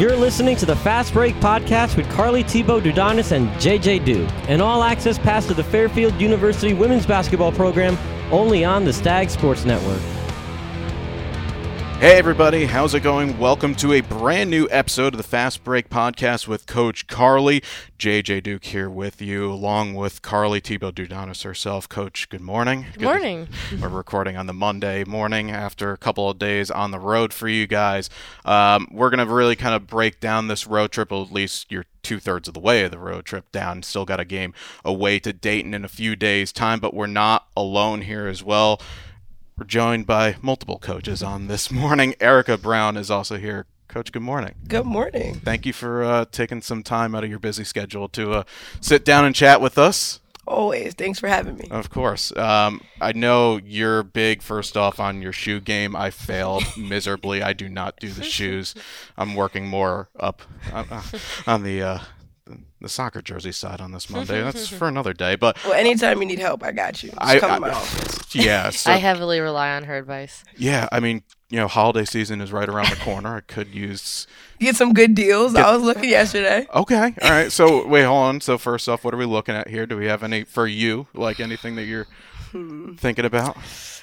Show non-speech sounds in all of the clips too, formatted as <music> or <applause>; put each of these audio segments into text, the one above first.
You're listening to the Fast Break Podcast with Carly Thibault-DuDonis and JJ Du, an all access pass to the Fairfield University women's basketball program only on the Stag Sports Network. Hey, everybody, how's it going? Welcome to a brand new episode of the Fast Break Podcast with Coach Carly. JJ Duke here with you, along with Carly Thibault-DuDonis herself. Coach, good morning. Good morning. We're recording on the Monday morning after a couple of days on the road for you guys. Um, we're going to really kind of break down this road trip, at least you're two thirds of the way of the road trip down. Still got a game away to Dayton in a few days' time, but we're not alone here as well. We're joined by multiple coaches on this <laughs> morning. Erica Brown is also here. Coach, good morning. Good morning. Thank you for uh, taking some time out of your busy schedule to uh, sit down and chat with us. Always. Thanks for having me. Of course. Um, I know you're big, first off, on your shoe game. I failed <laughs> miserably. I do not do the <laughs> shoes. I'm working more up uh, on the uh, the soccer jersey side on this Monday. That's <laughs> for another day. But well, anytime you need help, I got you. Just I, come I, to my office. <laughs> Yeah, <laughs> so, I heavily rely on her advice. Yeah, I mean, you know, holiday season is right around the corner. I could use get some good deals. Get, I was looking yesterday. Okay, all right. So wait, hold on. So first off, what are we looking at here? Do we have any for you? Like anything that you're hmm. thinking about?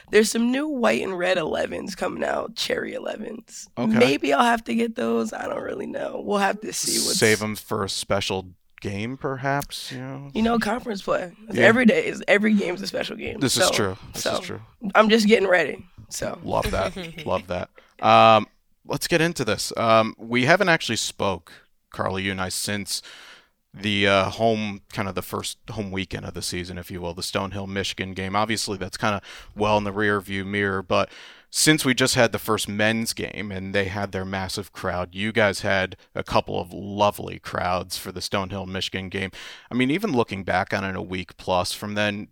There's some new white and red 11s coming out, cherry 11s. Okay. Maybe I'll have to get those. I don't really know. We'll have to see. What's... Save them for a special game, perhaps. You know, you know, conference play. Yeah. Every day is every game is a special game. This so, is true. This so is true. I'm just getting ready. So love that. <laughs> love that. Um, let's get into this. Um, we haven't actually spoke, Carly, you and I, since the uh, home kind of the first home weekend of the season, if you will, the Stonehill Michigan game. Obviously, that's kind of well in the rear view mirror, but since we just had the first men's game and they had their massive crowd, you guys had a couple of lovely crowds for the Stonehill Michigan game. I mean, even looking back on it a week plus from then,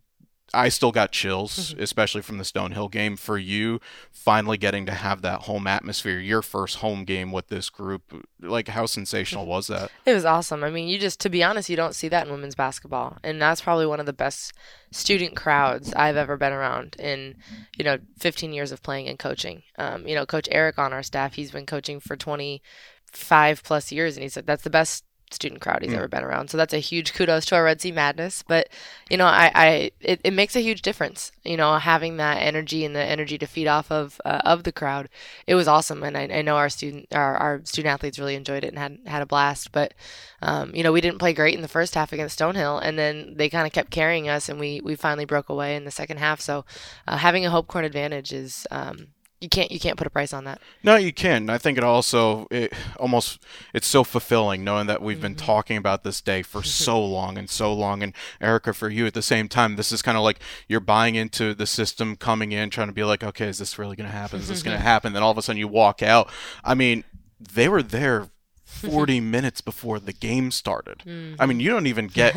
I still got chills, mm-hmm. especially from the Stonehill game. For you, finally getting to have that home atmosphere, your first home game with this group, like how sensational was that? It was awesome. I mean, you just, to be honest, you don't see that in women's basketball, and that's probably one of the best student crowds I've ever been around in, you know, 15 years of playing and coaching. Um, you know, Coach Eric on our staff, he's been coaching for 25 plus years, and he said that's the best student crowd he's mm. ever been around. So that's a huge kudos to our Red Sea Madness. But you know, I, I it, it makes a huge difference. You know, having that energy and the energy to feed off of uh, of the crowd, it was awesome. And I, I know our student our, our student athletes really enjoyed it and had had a blast. But um, you know, we didn't play great in the first half against Stonehill, and then they kind of kept carrying us, and we we finally broke away in the second half. So uh, having a Hope Corn advantage is um, you can't you can't put a price on that. No, you can. I think it also it almost it's so fulfilling knowing that we've mm-hmm. been talking about this day for <laughs> so long and so long. And Erica, for you at the same time, this is kind of like you're buying into the system, coming in, trying to be like, okay, is this really going to happen? Is this going <laughs> to happen? Then all of a sudden you walk out. I mean, they were there <laughs> 40 minutes before the game started. Mm-hmm. I mean, you don't even get,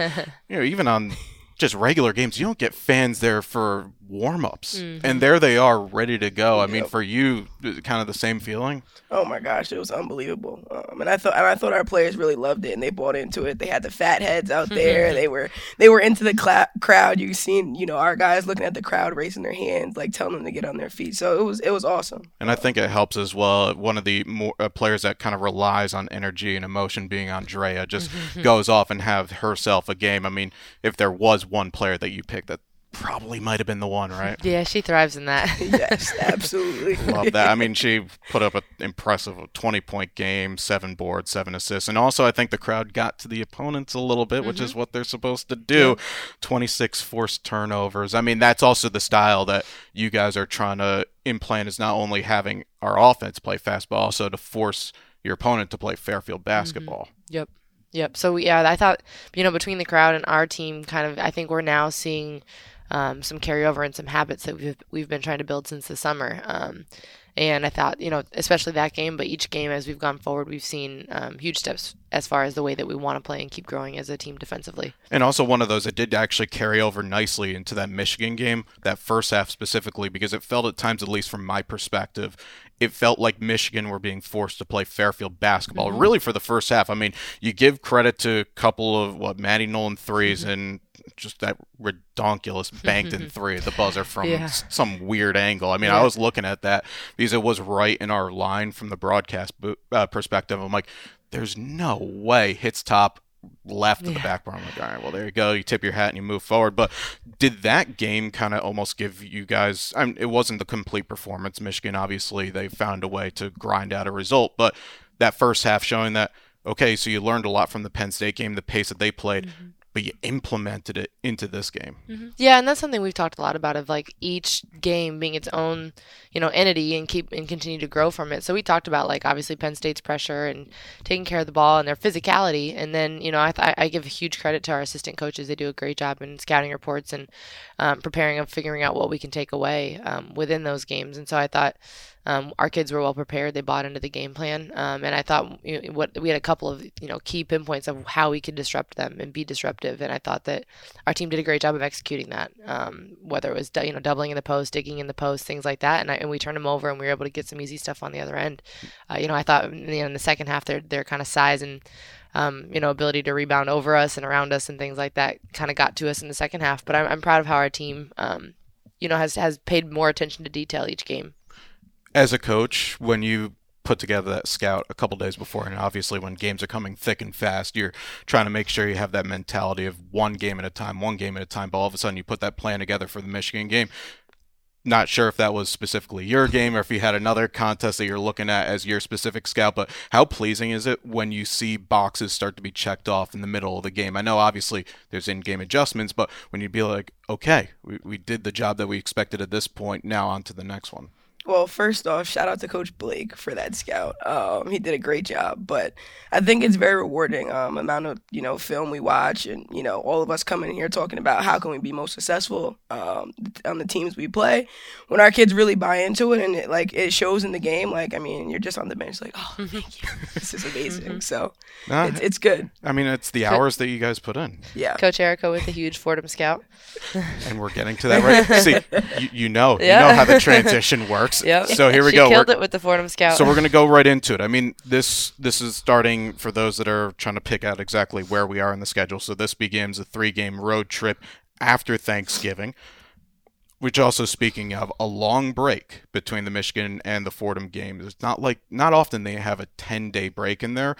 you know, even on just regular games, you don't get fans there for warm ups. Mm-hmm. And there they are ready to go. Yep. I mean, for you, kind of the same feeling? Oh my gosh, it was unbelievable. Um, and I thought and I thought our players really loved it and they bought into it. They had the fat heads out there. they were they were into the cl- crowd. You seen, you know, our guys looking at the crowd raising their hands, like telling them to get on their feet. So it was it was awesome. And I think it helps as well. One of the more uh, players that kind of relies on energy and emotion being Andrea just goes off and have herself a game. I mean, if there was one player that you picked that probably might have been the one, right? Yeah, she thrives in that. <laughs> yes, absolutely. <laughs> Love that. I mean, she put up an impressive 20 point game, seven boards, seven assists. And also, I think the crowd got to the opponents a little bit, mm-hmm. which is mm-hmm. what they're supposed to do. Yeah. 26 forced turnovers. I mean, that's also the style that you guys are trying to implant is not only having our offense play fast, but also to force your opponent to play Fairfield mm-hmm. basketball. Mm-hmm. Yep. Yep. So yeah, I thought you know between the crowd and our team, kind of, I think we're now seeing um, some carryover and some habits that we've we've been trying to build since the summer. Um, and I thought, you know, especially that game, but each game as we've gone forward, we've seen um, huge steps as far as the way that we want to play and keep growing as a team defensively. And also one of those that did actually carry over nicely into that Michigan game, that first half specifically, because it felt at times, at least from my perspective, it felt like Michigan were being forced to play Fairfield basketball. Mm-hmm. Really, for the first half. I mean, you give credit to a couple of what Maddie Nolan 3s mm-hmm. and just that redonkulous <laughs> banked in three, the buzzer from yeah. some weird angle. I mean, yeah. I was looking at that because it was right in our line from the broadcast uh, perspective. I'm like, there's no way hits top left of the Yeah. back bar. I'm like, all right, well, there you go. You tip your hat and you move forward. But did that game kind of almost give you guys? I mean, it wasn't the complete performance. Michigan, obviously, they found a way to grind out a result, but that first half showing that okay, so you learned a lot from the Penn State game, the pace that they played, Mm-hmm. But you implemented it into this game. Yeah, and that's something we've talked a lot about of like each game being its own, you know, entity and keep and continue to grow from it. So we talked about like obviously Penn State's pressure and taking care of the ball and their physicality, and then you know I th- I give huge credit to our assistant coaches. They do a great job in scouting reports and um, preparing and figuring out what we can take away um, within those games. And so I thought. Um, our kids were well prepared. They bought into the game plan, um, and I thought you know, what we had a couple of you know key pinpoints of how we could disrupt them and be disruptive. And I thought that our team did a great job of executing that. Um, whether it was you know doubling in the post, digging in the post, things like that, and, I, and we turned them over, and we were able to get some easy stuff on the other end. Uh, you know, I thought you know, in the second half, their their kind of size and um, you know ability to rebound over us and around us and things like that kind of got to us in the second half. But I'm, I'm proud of how our team. Um, you know, has has paid more attention to detail each game. As a coach, when you put together that scout a couple days before, and obviously when games are coming thick and fast, you're trying to make sure you have that mentality of one game at a time, one game at a time. But all of a sudden, you put that plan together for the Michigan game. Not sure if that was specifically your game or if you had another contest that you're looking at as your specific scout, but how pleasing is it when you see boxes start to be checked off in the middle of the game? I know obviously there's in game adjustments, but when you'd be like, okay, we, we did the job that we expected at this point, now on to the next one. Well, first off, shout out to Coach Blake for that scout. Um, he did a great job, but I think it's very rewarding. Um, amount of you know film we watch, and you know all of us coming in here talking about how can we be most successful um, on the teams we play. When our kids really buy into it, and it like it shows in the game. Like I mean, you're just on the bench, like oh, thank you, <laughs> this is amazing. So Nah, it's it's good. I mean, it's the hours that you guys put in, Yeah. Coach Erica with a huge Fordham scout. and we're getting to that right. <laughs> See, you, you know, Yeah. you know how the <laughs> transition works. Yep. So here we she go. Killed We're- it with the Fordham scout. So we're gonna go right into it. I mean, this this is starting for those that are trying to pick out exactly where we are in the schedule. So this begins a three-game road trip after Thanksgiving, which also speaking of a long break between the Michigan and the Fordham games. It's not like not often they have a ten-day break in there.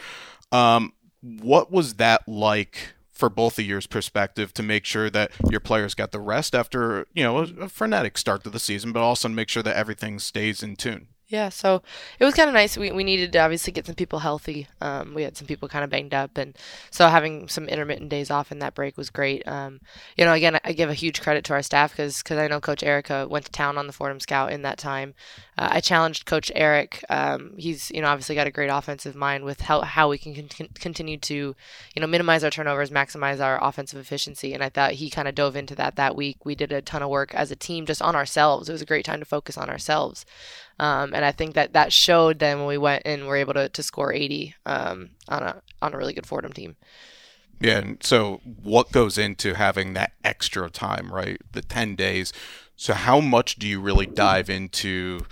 Um, what was that like? For both of yours perspective, to make sure that your players got the rest after you know a, a frenetic start to the season, but also make sure that everything stays in tune. Yeah, so it was kind of nice. We, we needed to obviously get some people healthy. Um, we had some people kind of banged up, and so having some intermittent days off in that break was great. Um, you know, again, I give a huge credit to our staff because I know Coach Erica went to town on the Fordham Scout in that time. Uh, I challenged Coach Eric. Um, he's you know obviously got a great offensive mind with how how we can con- continue to you know minimize our turnovers, maximize our offensive efficiency, and I thought he kind of dove into that that week. We did a ton of work as a team just on ourselves. It was a great time to focus on ourselves. Um, and I think that that showed then when we went and were able to, to score 80 um, on a on a really good Fordham team. Yeah, and so what goes into having that extra time, right? The 10 days. So how much do you really dive into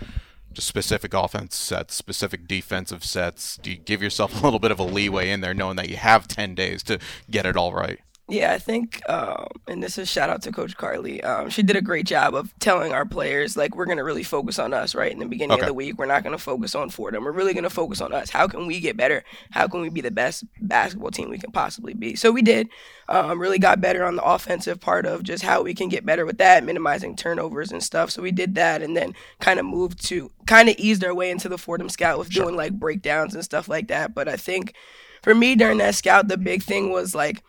just specific offense sets, specific defensive sets? Do you give yourself <laughs> a little bit of a leeway in there knowing that you have 10 days to get it all right? Yeah, I think, um, and this is shout out to Coach Carly. Um, she did a great job of telling our players like we're gonna really focus on us right in the beginning Okay. of the week. We're not gonna focus on Fordham. We're really gonna focus on us. How can we get better? How can we be the best basketball team we can possibly be? So we did. Um, really got better on the offensive part of just how we can get better with that, minimizing turnovers and stuff. So we did that, and then kind of moved to kind of eased our way into the Fordham Scout with doing like breakdowns and stuff like that. But I think for me during that scout, the big thing was like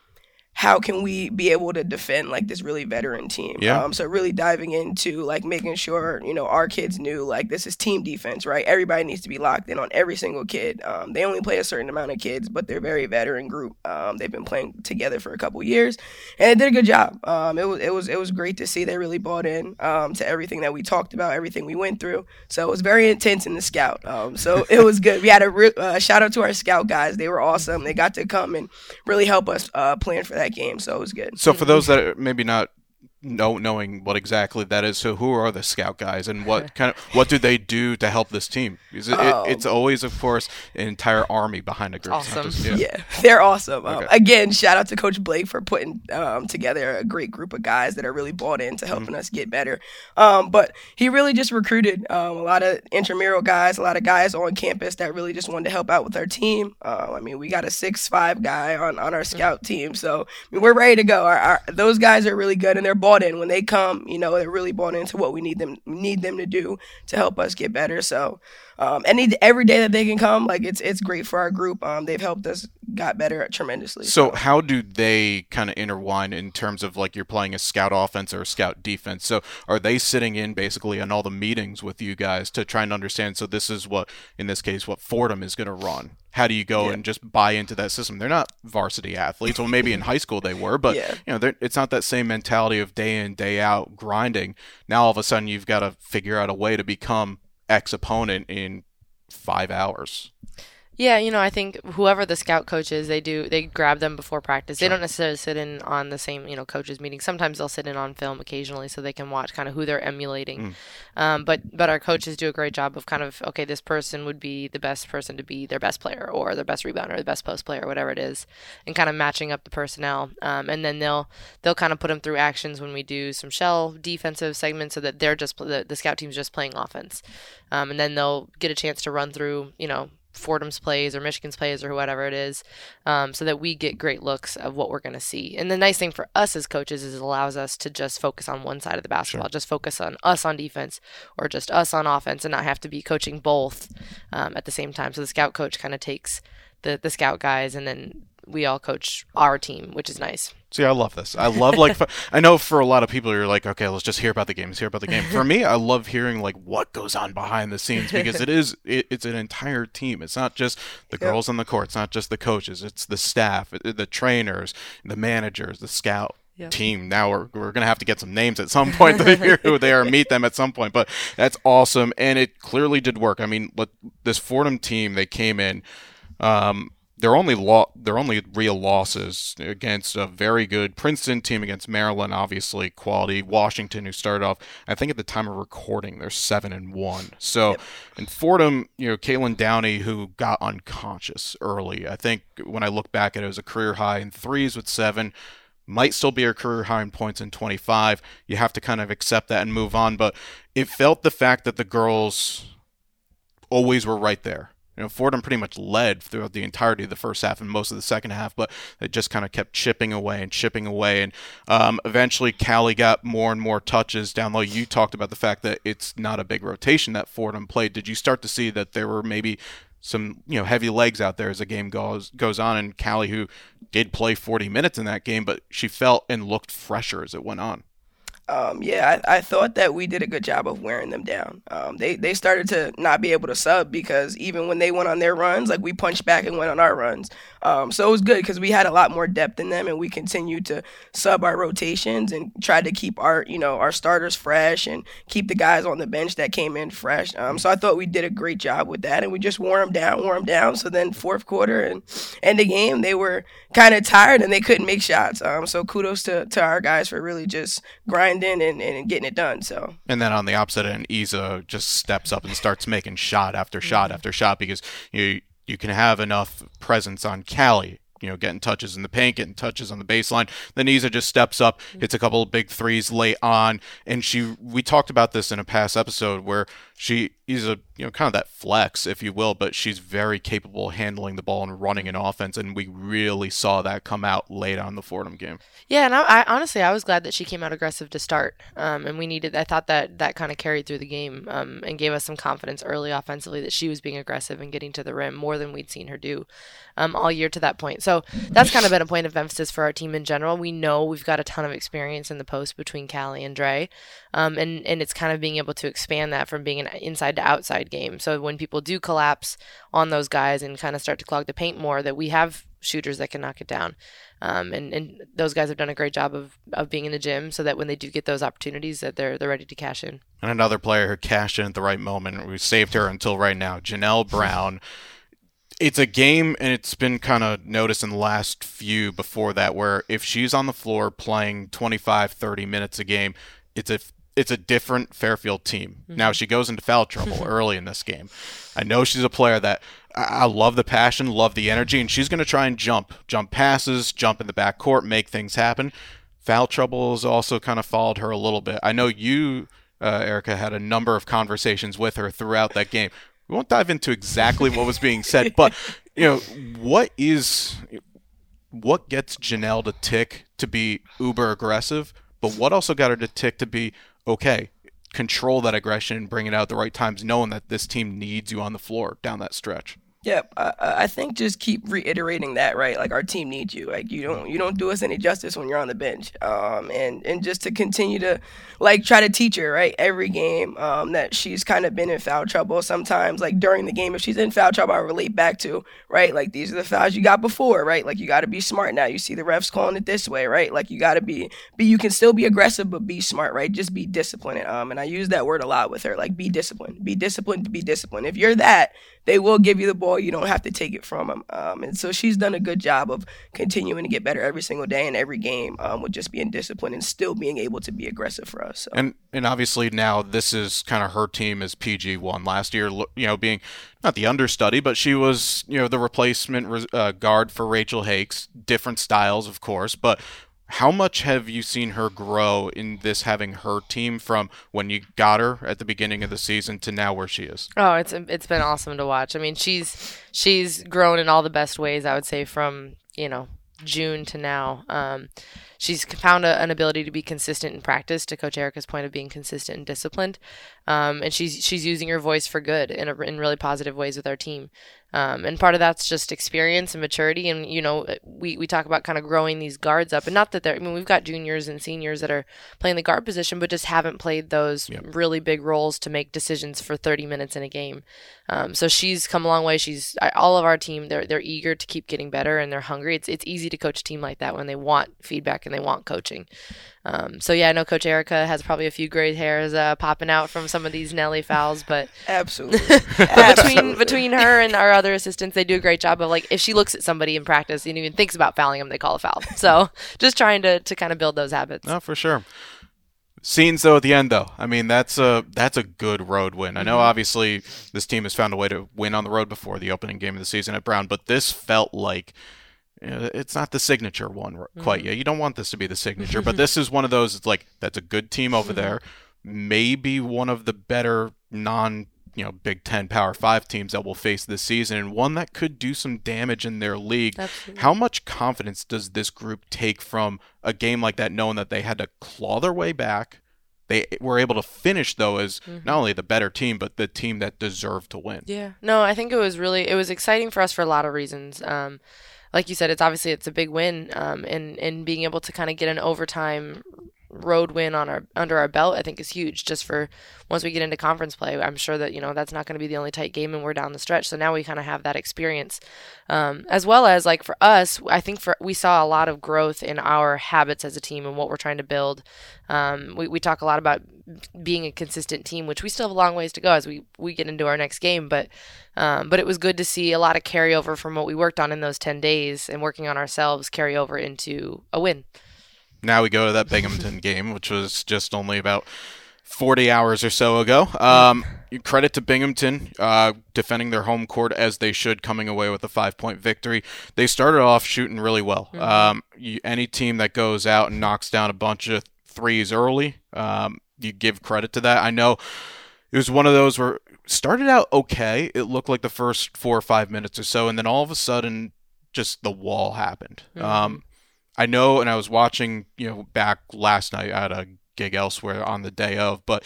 how can we be able to defend like this really veteran team? Yeah. Um, so really diving into like making sure you know our kids knew like this is team defense, right? Everybody needs to be locked in on every single kid. Um, they only play a certain amount of kids, but they're a very veteran group. Um, they've been playing together for a couple years, and they did a good job. Um, it was it was it was great to see they really bought in um, to everything that we talked about, everything we went through. So it was very intense in the scout. Um, so <laughs> it was good. We had a re- uh, shout out to our scout guys. They were awesome. They got to come and really help us uh, plan for that game. So it was good. So for those that are maybe not know knowing what exactly that is. So who are the scout guys and what <laughs> kind of what do they do to help this team? Because it, Oh. it, it's always, of course, an entire army behind a group. Awesome. just- yeah. Yeah, they're awesome. Um, Okay. Again, shout out to Coach Blake for putting um, together a great group of guys that are really bought into helping us get better. Um, but he really just recruited um, a lot of intramural guys, a lot of guys on campus that really just wanted to help out with our team. Um, I mean, we got a six-five guy on, on our scout team, so I mean, we're ready to go. Our, our, those guys are really good, and they're bought in. When they come, you know, they're really bought into what we need them need them to do to help us get better. So um, any every day that they can come, like it's it's great for our group. Um, they've helped us got better tremendously. So how do they kind of intertwine in terms of like you're playing a scout offense or a scout defense? So are they sitting in basically on all the meetings with you guys to try and understand? So this is what, in this case, what Fordham is going to run. How do you go Yeah. and just buy into that system? They're not varsity athletes. Well, maybe in high school they were, but Yeah. you know, it's not that same mentality of day in day out grinding. Now all of a sudden you've got to figure out a way to become X opponent in five hours. Yeah, you know, I think whoever the scout coach is, they do they grab them before practice. They don't necessarily sit in on the same, you know, coaches meeting. Sometimes they'll sit in on film occasionally so they can watch kind of who they're emulating. Um, but but our coaches do a great job of kind of okay, this person would be the best person to be their best player or their best rebounder, or the best post player, whatever it is, and kind of matching up the personnel. Um, and then they'll they'll kind of put them through actions when we do some shell defensive segments so that they're just the, the scout team's just playing offense. Um, and then they'll get a chance to run through, you know, Fordham's plays or Michigan's plays or whatever it is, um, so that we get great looks of what we're going to see. And the nice thing for us as coaches is it allows us to just focus on one side of the basketball, just focus on us on defense or just us on offense, and not have to be coaching both um, at the same time. So the scout coach kind of takes the the scout guys, and then we all coach our team, which is nice. See, I love this. I love like <laughs> I know for a lot of people you're like, okay, let's just hear about the game. Let's hear about the game. For me, I love hearing like what goes on behind the scenes because it <laughs> is it, it's an entire team. It's not just the girls on the court. It's not just the coaches. It's the staff, the trainers, the managers, the scout Yep. team. Now we're we're gonna have to get some names at some point to <laughs> hear who they are, meet them at some point. But that's awesome, and it clearly did work. I mean, let, this Fordham team they came in. Um, their only lo- their only real losses against a very good Princeton team against Maryland, obviously quality. Washington, who started off, I think at the time of recording, they're seven and one. So, and Fordham, you know, Caitlin Downey, who got unconscious early. I think when I look back at it, it was a career high in threes with seven. Might still be her career high in points in 25. You have to kind of accept that and move on. But it felt the fact that the girls always were right there. You know, Fordham pretty much led throughout the entirety of the first half and most of the second half, but it just kind of kept chipping away and chipping away. And um, eventually, Callie got more and more touches down low. You talked about the fact that it's not a big rotation that Fordham played. Did you start to see that there were maybe some you know heavy legs out there as the game goes goes on? And Callie, who did play 40 minutes in that game, but she felt and looked fresher as it went on. Um, yeah, I, I thought that we did a good job of wearing them down. Um, they they started to not be able to sub because even when they went on their runs, like we punched back and went on our runs. Um, so it was good because we had a lot more depth in them, and we continued to sub our rotations and tried to keep our you know our starters fresh and keep the guys on the bench that came in fresh. Um, so I thought we did a great job with that, and we just wore them down, wore them down. So then fourth quarter and end the game, they were kind of tired and they couldn't make shots. Um, so kudos to, to our guys for really just grinding and, and getting it done. So And then on the opposite end, Isa just steps up and starts making shot after shot mm-hmm. after shot because you you can have enough presence on Callie, you know, getting touches in the paint, getting touches on the baseline. Then Isa just steps up, mm-hmm. hits a couple of big threes late on, and she. We talked about this in a past episode where she is a you know kind of that flex, if you will, but she's very capable handling the ball and running an offense, and we really saw that come out late on the Fordham game. Yeah, and I, I honestly I was glad that she came out aggressive to start, um, and we needed. I thought that that kind of carried through the game um, and gave us some confidence early offensively that she was being aggressive and getting to the rim more than we'd seen her do um, all year to that point. So that's kind of been a point of emphasis for our team in general. We know we've got a ton of experience in the post between Callie and Dre, um, and and it's kind of being able to expand that from being an inside to outside game. So when people do collapse on those guys and kind of start to clog the paint more, that we have shooters that can knock it down. Um, and, and those guys have done a great job of, of being in the gym so that when they do get those opportunities that they're they're ready to cash in. And another player who cashed in at the right moment. We saved her until right now. Janelle Brown. it's a game, and it's been kind of noticed in the last few before that, where if she's on the floor playing 25, 30 minutes a game, it's a it's a different Fairfield team. Mm-hmm. Now she goes into foul trouble <laughs> early in this game. I know she's a player that I love the passion, love the energy, and she's going to try and jump, jump passes, jump in the back court, make things happen. Foul trouble has also kind of followed her a little bit. I know you, uh, Erica, had a number of conversations with her throughout that game. We won't dive into exactly what was being said, but you know what is what gets Janelle to tick to be uber aggressive, but what also got her to tick to be okay, control that aggression, and bring it out at the right times, knowing that this team needs you on the floor down that stretch. Yeah, I, I think just keep reiterating that, right? Like our team needs you. Like you don't you don't do us any justice when you're on the bench. Um, and and just to continue to like try to teach her, right? Every game um, that she's kind of been in foul trouble. Sometimes like during the game, if she's in foul trouble, I relate back to right. Like these are the fouls you got before, right? Like you got to be smart now. You see the refs calling it this way, right? Like you got to be be you can still be aggressive, but be smart, right? Just be disciplined. Um, and I use that word a lot with her. Like be disciplined, be disciplined be disciplined. If you're that, they will give you the ball. You don't have to take it from them. Um, and so she's done a good job of continuing to get better every single day and every game um, with just being disciplined and still being able to be aggressive for us. So. And and obviously now this is kind of her team as PG won last year. You know, being not the understudy, but she was you know the replacement uh, guard for Rachel Hakes. Different styles, of course, but how much have you seen her grow in this having her team from when you got her at the beginning of the season to now where she is? Oh, it's it's been awesome to watch. I mean, she's she's grown in all the best ways. I would say from you know June to now. Um, she's found a, an ability to be consistent in practice. To Coach Erica's point of being consistent and disciplined, um, and she's she's using her voice for good in a, in really positive ways with our team. Um, and part of that's just experience and maturity. And, you know, we, we talk about kind of growing these guards up. And not that they're, I mean, we've got juniors and seniors that are playing the guard position, but just haven't played those yep. really big roles to make decisions for 30 minutes in a game. Um, so she's come a long way. She's, all of our team, they're, they're eager to keep getting better and they're hungry. It's, it's easy to coach a team like that when they want feedback and they want coaching. Um, so yeah, I know Coach Erica has probably a few gray hairs uh, popping out from some of these Nelly fouls, but <laughs> absolutely. <laughs> But between between her and our other assistants, they do a great job of like if she looks at somebody in practice and even thinks about fouling them, they call a foul. <laughs> So just trying to to kind of build those habits. No, for sure. Scenes though at the end though, I mean that's a that's a good road win. I know mm-hmm. obviously this team has found a way to win on the road before the opening game of the season at Brown, but this felt like it's not the signature one quite mm-hmm. yet. You don't want this to be the signature, but <laughs> this is one of those. It's like that's a good team over mm-hmm. there. Maybe one of the better non, you know, Big Ten Power Five teams that will face this season, and one that could do some damage in their league. Absolutely. How much confidence does this group take from a game like that, knowing that they had to claw their way back? They were able to finish though as mm-hmm. not only the better team, but the team that deserved to win. Yeah, no, I think it was really it was exciting for us for a lot of reasons. Um, like you said, it's obviously it's a big win, um, and and being able to kind of get an overtime road win on our under our belt, I think is huge. Just for once we get into conference play, I'm sure that you know that's not going to be the only tight game, and we're down the stretch. So now we kind of have that experience, um, as well as like for us, I think for we saw a lot of growth in our habits as a team and what we're trying to build. Um, we we talk a lot about being a consistent team, which we still have a long ways to go as we we get into our next game, but. Um, but it was good to see a lot of carryover from what we worked on in those 10 days and working on ourselves carry over into a win now we go to that Binghamton <laughs> game, which was just only about 40 hours or so ago. Um, credit to Binghamton uh, defending their home court as they should, coming away with a five point victory. They started off shooting really well. Mm-hmm. Um, you, any team that goes out and knocks down a bunch of threes early, um, you give credit to that. I know it was one of those where started out okay. It looked like the first four or five minutes or so, and then all of a sudden, just the wall happened. Mm-hmm. Um, I know, and I was watching, you know, back last night at a gig elsewhere on the day of, but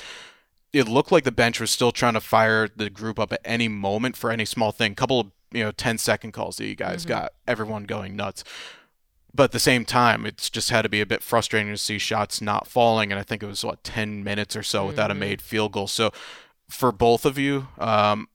it looked like the bench was still trying to fire the group up at any moment for any small thing. Couple of you know 10 second calls that you guys mm-hmm. got, everyone going nuts. But at the same time, it's just had to be a bit frustrating to see shots not falling, and I think it was what 10 minutes or so mm-hmm. without a mm-hmm. made field goal. So for both of you, um,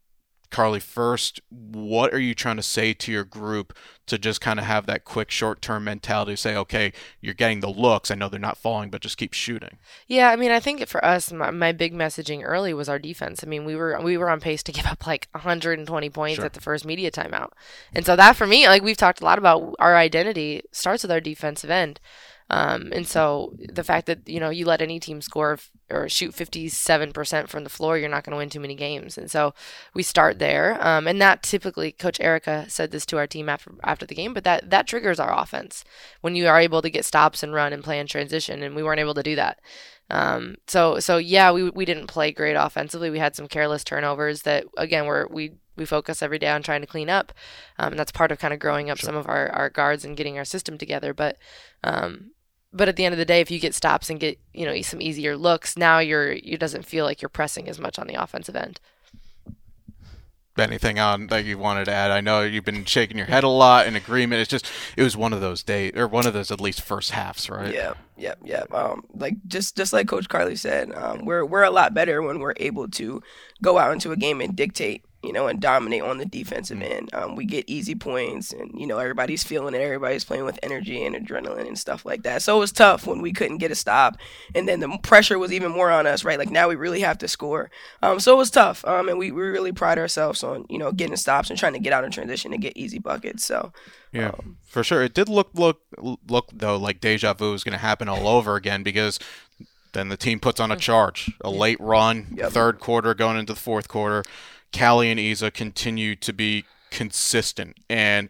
Carly, first, what are you trying to say to your group to just kind of have that quick short term mentality to say, okay, you're getting the looks. I know they're not falling, but just keep shooting. Yeah, I mean, I think for us, my, my big messaging early was our defense. I mean, we were we were on pace to give up like 120 points Sure. at the first media timeout, and so that for me, like we've talked a lot about, our identity starts with our defensive end. Um, and so the fact that you know you let any team score f- or shoot 57% from the floor, you're not going to win too many games. And so we start there. Um, and that typically, Coach Erica said this to our team after after the game, but that that triggers our offense when you are able to get stops and run and play in transition, and we weren't able to do that. Um, so so yeah, we we didn't play great offensively. We had some careless turnovers that again were we we focus every day on trying to clean up. Um, and that's part of kind of growing up some of our, our guards and getting our system together. But um, but at the end of the day, if you get stops and get you know some easier looks, now you're it doesn't feel like you're pressing as much on the offensive end. Anything on that you wanted to add? I know you've been shaking your head a lot in agreement. It's just it was one of those days or one of those at least first halves, right? Yeah, yeah, yeah. Um, like just just like Coach Carly said, um, we're we're a lot better when we're able to go out into a game and dictate, you know, and dominate on the defensive end. Um, we get easy points, and you know everybody's feeling it. Everybody's playing with energy and adrenaline and stuff like that. So it was tough when we couldn't get a stop, and then the pressure was even more on us, right? Like now we really have to score. Um, so it was tough. Um, and we, we really pride ourselves on you know getting stops and trying to get out in transition and get easy buckets. So Yeah, for sure. It did look look look though like deja vu was going to happen all over again because then the team puts on a charge, a late run, Yep. third quarter going into the fourth quarter. Callie and Isa continue to be consistent, and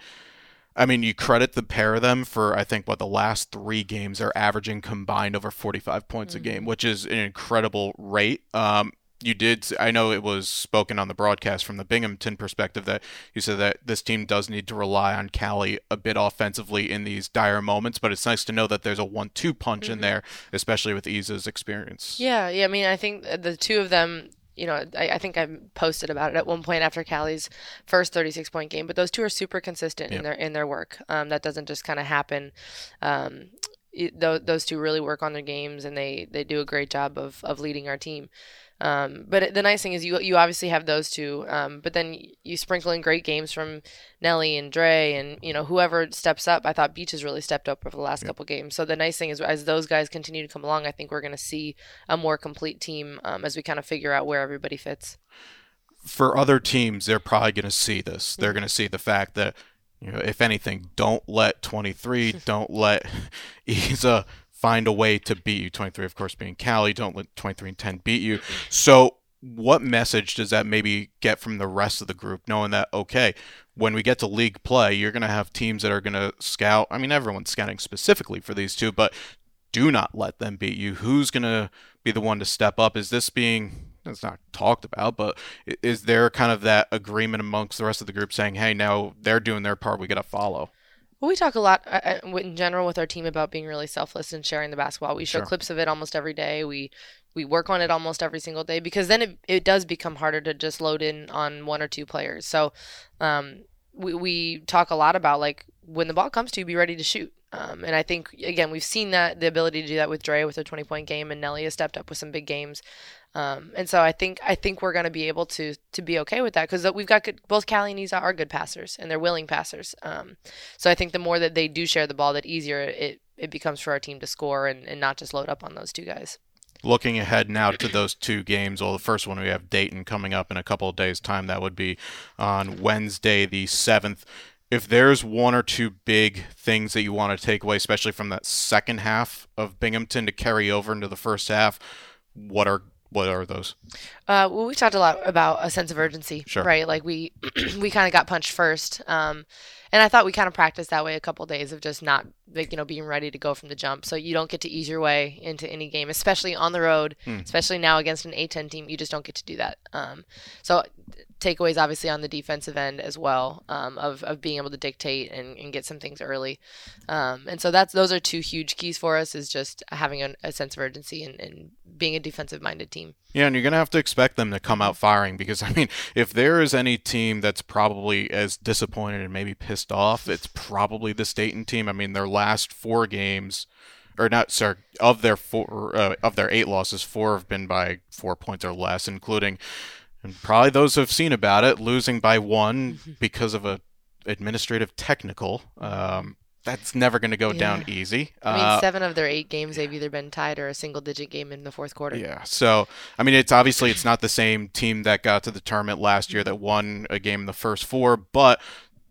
I mean you credit the pair of them for I think what the last three games are averaging combined over 45 points a game, mm-hmm. which is an incredible rate. Um, you did i know it was spoken on the broadcast from the binghamton perspective that you said that this team does need to rely on Callie a bit offensively in these dire moments but it's nice to know that there's a one-two punch in mm-hmm. there especially with Isa's experience Yeah, yeah. I mean, I think uh, the two of them. You know, I, I think I posted about it at one point after Callie's first 36 point game. But those two are super consistent Yeah. in their in their work. Um, that doesn't just kind of happen. Um, it, those, those two really work on their games, and they they do a great job of of leading our team. Um, but it- the nice thing is you you obviously have those two, um, but then you sprinkle in great games from Nelly and Dre and you know whoever steps up. I thought Beach has really stepped up over the last couple games. So the nice thing is as those guys continue to come along, I think we're going to see a more complete team um, as we kind of figure out where everybody fits. for other teams they're probably going to see this they're going to see the fact that you know if anything don't let 23 <laughs> don't let <laughs> Isa find a way to beat you. 23 of course being Callie. Don't let 23 and 10 beat you. So what message does that maybe get from the rest of the group knowing that okay when we get to league play you're going to have teams that are going to scout i mean everyone's scouting specifically for these two but do not let them beat you. Who's going to be the one to step up? Is this being it's not talked about but is there kind of that agreement amongst the rest of the group saying hey now they're doing their part we got to follow Well, we talk a lot uh, uh, in general with our team about being really selfless and sharing the basketball. We show Sure. clips of it almost every day. We we work on it almost every single day because then it, it does become harder to just load in on one or two players. So um, we, we talk a lot about like when the ball comes to you, be ready to shoot. Um, and I think again we've seen that the ability to do that with Dre with a 20 point game, and Nelly has stepped up with some big games. Um, and so I think I think we're going to be able to to be okay with that because we've got good, both Callie and Isa are good passers and they're willing passers. Um, so I think the more that they do share the ball, that easier it, it becomes for our team to score and, and not just load up on those two guys. looking ahead now to those two games well the first one we have dayton coming up in a couple of days time that would be on wednesday the 7th if there's one or two big things that you want to take away especially from that second half of binghamton to carry over into the first half what are what are those Uh, well, we talked a lot about a sense of urgency, Sure. right? Like we <clears throat> we kind of got punched first, um, and I thought we kind of practiced that way a couple days of just not like you know being ready to go from the jump. So you don't get to ease your way into any game, especially on the road, Hmm. especially now against an A10 team. You just don't get to do that. Um, so takeaways obviously on the defensive end as well um, of, of being able to dictate and, and get some things early um, and so that's those are two huge keys for us is just having a, a sense of urgency and, and being a defensive minded team Yeah, and you're going to have to expect them to come out firing because, <laughs> I mean, if there is any team that's probably as disappointed and maybe pissed off, it's probably the Dayton team. I mean, their last four games, or not, sorry, of their four, uh, of their eight losses, four have been by four points or less, including And probably those who have seen about it, losing by one <laughs> because of a administrative technical. Um, that's never going to go down easy. I mean, Uh, seven of their eight games, they've either been tied or a single digit game in the fourth quarter. Yeah. So, I mean, it's obviously it's not the same team that got to the tournament last year that won a game in the first four, but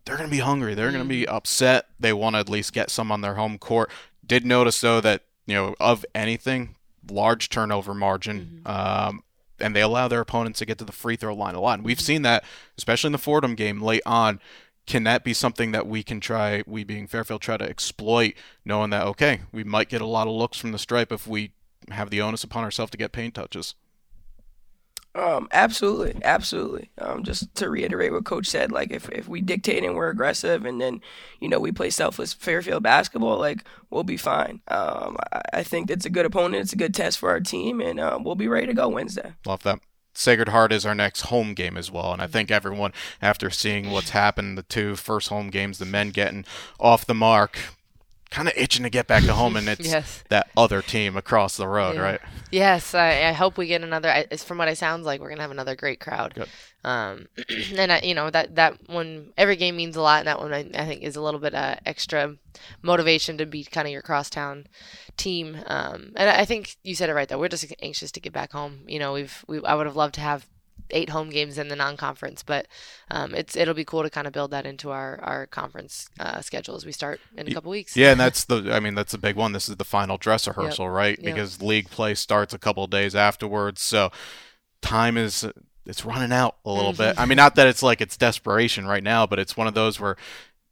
they're going to be hungry. They're going to be mm-hmm. upset. They want to at least get some on their home court. Did notice though that you know of anything, large turnover margin. Mm-hmm. Um, and they allow their opponents to get to the free throw line a lot. And we've mm-hmm. seen that, especially in the Fordham game late on. Can that be something that we can try, we being Fairfield, try to exploit, knowing that, okay, we might get a lot of looks from the stripe if we have the onus upon ourselves to get paint touches? Um, absolutely, absolutely. Um, just to reiterate what Coach said, like if, if we dictate and we're aggressive, and then you know we play selfless Fairfield basketball, like we'll be fine. Um, I, I think it's a good opponent. It's a good test for our team, and um, we'll be ready to go Wednesday. Love that. Sacred Heart is our next home game as well. And I think everyone, after seeing what's happened, the two first home games, the men getting off the mark, kind of itching to get back to home. And <laughs> it's Yes. that other team across the road, Yeah. right? Yes, I, I hope we get another. I- It's from what it sounds like, we're gonna have another great crowd. Good. Um, <clears throat> and I, you know that that one, every game means a lot, and that one I, I think is a little bit uh, extra motivation to be kind of your crosstown team. Um, and I I think you said it right though. We're just anxious to get back home. You know, we've we I would have loved to have eight home games in the non-conference, but um, it's it'll be cool to kind of build that into our our conference uh, schedule as we start in a couple weeks. Yeah, and that's the. I mean, that's a big one. This is the final dress rehearsal, right? Yep. Because league play starts a couple of days afterwards, so time is it's running out a little bit. I mean, not that it's like it's desperation right now, but it's one of those where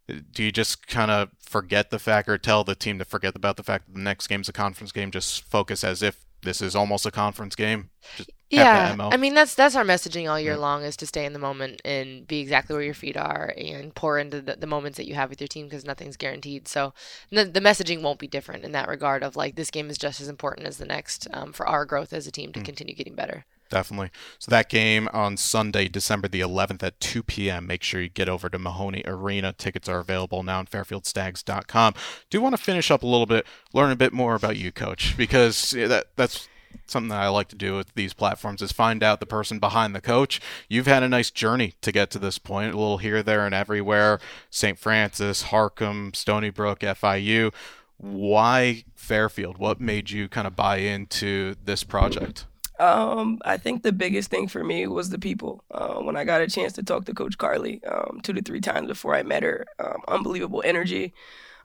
uh, do you just kind of forget the fact or tell the team to forget about the fact that the next game's a conference game, just focus as if this is almost a conference game. Just Yeah. I mean that's that's our messaging all year Yeah. long is to stay in the moment and be exactly where your feet are and pour into the, the moments that you have with your team because nothing's guaranteed. So the, the messaging won't be different in that regard of like this game is just as important as the next um, for our growth as a team to Mm. continue getting better. Definitely. So that game on Sunday, December the 11th at 2 p.m. Make sure you get over to Mahoney Arena. Tickets are available now on FairfieldStags.com. Do want to finish up a little bit, learn a bit more about you, Coach, because that that's something that I like to do with these platforms is find out the person behind the coach. You've had a nice journey to get to this point, a little here, there, and everywhere. St. Francis, Harcum, Stony Brook, FIU. Why Fairfield? What made you kind of buy into this project? Um, I think the biggest thing for me was the people. Uh, when I got a chance to talk to Coach Carly um, two to three times before I met her, um, unbelievable energy.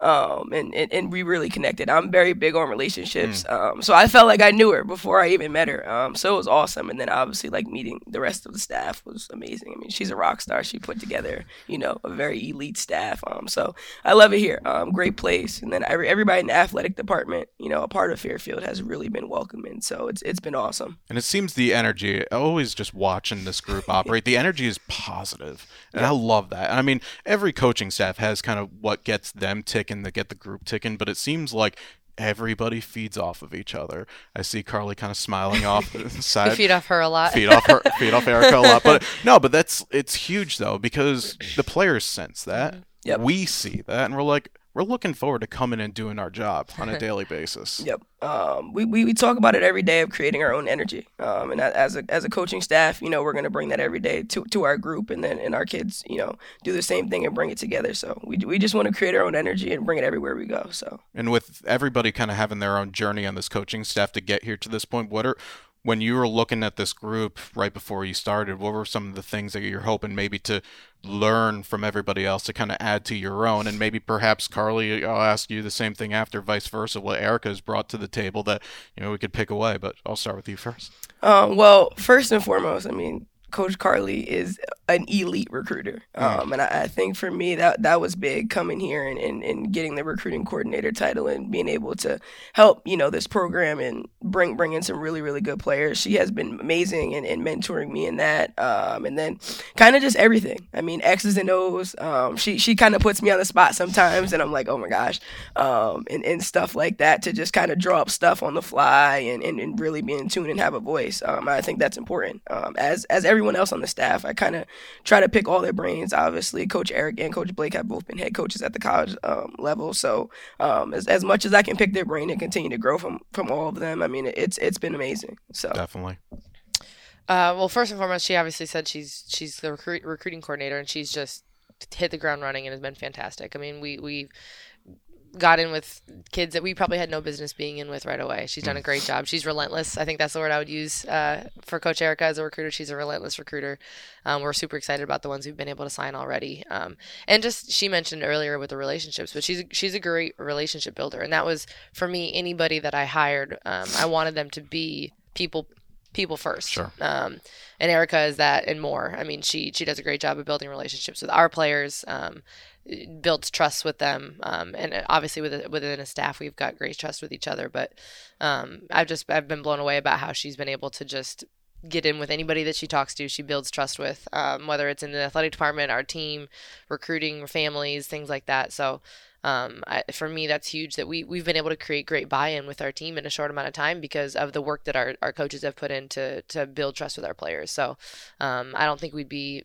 Um, and, and, and we really connected. I'm very big on relationships. Um, so I felt like I knew her before I even met her. Um, so it was awesome. And then obviously like meeting the rest of the staff was amazing. I mean, she's a rock star. She put together, you know, a very elite staff. Um, so I love it here. Um, great place. And then every, everybody in the athletic department, you know, a part of Fairfield has really been welcoming. So it's, it's been awesome. And it seems the energy, always just watching this group <laughs> operate, the energy is positive. And I love that. And I mean, every coaching staff has kind of what gets them ticking to get the group ticking, but it seems like everybody feeds off of each other. I see Carly kind of smiling off <laughs> the side. feed off her a lot. feed off her, feed off Erica a lot, but <laughs> no, but that's it's huge though because the players sense that, Yep. we see that, and we're like, we're looking forward to coming and doing our job on a <laughs> daily basis. Yep. Um, we, we, we talk about it every day of creating our own energy. Um, and as a, as a coaching staff, you know, we're going to bring that every day to, to our group and then and our kids, you know, do the same thing and bring it together. So we, we just want to create our own energy and bring it everywhere we go. So And with everybody kind of having their own journey on this coaching staff to get here to this point, what are when you were looking at this group right before you started, what were some of the things that you're hoping maybe to learn from everybody else to kind of add to your own? And maybe perhaps Carly, I'll ask you the same thing after, vice versa, what Erica has brought to the table that you know we could pick away. But I'll start with you first. Um, well, first and foremost, I mean, Coach Carly is an elite recruiter. Um, and I, I think for me, that that was big coming here and, and, and getting the recruiting coordinator title and being able to help, you know, this program and bring bring in some really, really good players. She has been amazing in, in mentoring me in that. Um, and then kind of just everything. I mean, X's and O's. Um, she she kind of puts me on the spot sometimes and I'm like, oh my gosh. Um, and, and stuff like that to just kind of draw up stuff on the fly and, and, and really be in tune and have a voice. Um, I think that's important. Um, as as everyone else on the staff, I kind of try to pick all their brains. Obviously, Coach Eric and Coach Blake have both been head coaches at the college um, level, so um, as, as much as I can pick their brain and continue to grow from from all of them, I mean, it's it's been amazing. So Definitely. Uh, well, first and foremost, she obviously said she's she's the recruit, recruiting coordinator, and she's just hit the ground running and has been fantastic. I mean, we we got in with kids that we probably had no business being in with right away. She's done a great job. She's relentless. I think that's the word I would use uh, for Coach Erica as a recruiter. She's a relentless recruiter. Um, we're super excited about the ones we've been able to sign already. Um, and just she mentioned earlier with the relationships, but she's she's a great relationship builder, and that was for me anybody that I hired. Um, I wanted them to be people people first. Sure. Um, and Erica is that and more. I mean, she she does a great job of building relationships with our players. Um, builds trust with them, um, and obviously within, within a staff, we've got great trust with each other. But um, I've just I've been blown away about how she's been able to just get in with anybody that she talks to. She builds trust with, um, whether it's in the athletic department, our team, recruiting, families, things like that. So um, I, for me, that's huge that we, we've been able to create great buy-in with our team in a short amount of time because of the work that our, our coaches have put in to, to build trust with our players. So um, I don't think we'd be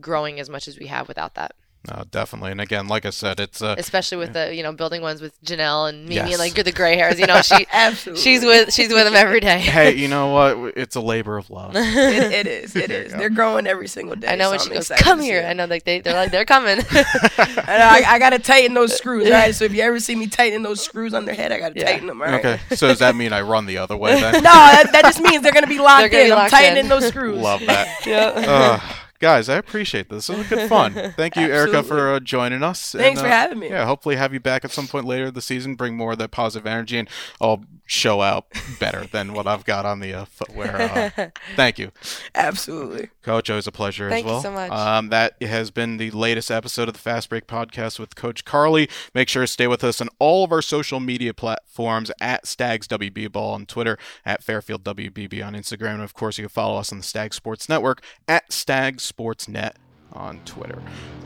growing as much as we have without that. No, definitely. And again, like I said, it's uh, especially with the you know building ones with Janelle and Mimi Yes. and like the gray hairs. You know, she <laughs> she's with she's with them every day. hey, you <laughs> know what? It's a labor of love. <laughs> it, it is. It There you is. go. They're growing every single day. I know so when I'm she goes, "Come here," I know like they they're like they're coming. And I, I gotta tighten those screws, right? So if you ever see me tightening those screws on their head, I gotta Yeah. tighten them, all right? Okay, so does that mean I run the other way then? No, that, that just means they're gonna be locked They're gonna in. be I'm tightening in. those screws. Love that. yeah. Uh, guys, I appreciate this. This was good fun. <laughs> Thank you, Erica, for uh, joining us. Thanks And, for uh, having me. Yeah, hopefully have you back at some point later this season. Bring more of that positive energy, and I'll show out better than what I've got on the uh, footwear. Uh, <laughs> thank you, Absolutely. Coach. Always a pleasure Thank as you well. so much. Um, that has been the latest episode of the Fast Break Podcast with Coach Carly. Make sure to stay with us on all of our social media platforms at Stags WB Ball on Twitter, at Fairfield WBB on Instagram, and of course you can follow us on the Stag Sports Network at Stag Sports Net on Twitter.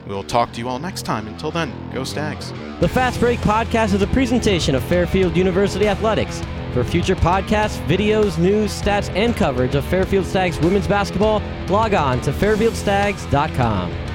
We'll talk to you all next time. Until then, go Stags. The Fast Break Podcast is a presentation of Fairfield University Athletics. For future podcasts, videos, news, stats, and coverage of Fairfield Stags women's basketball, log on to fairfieldstags.com.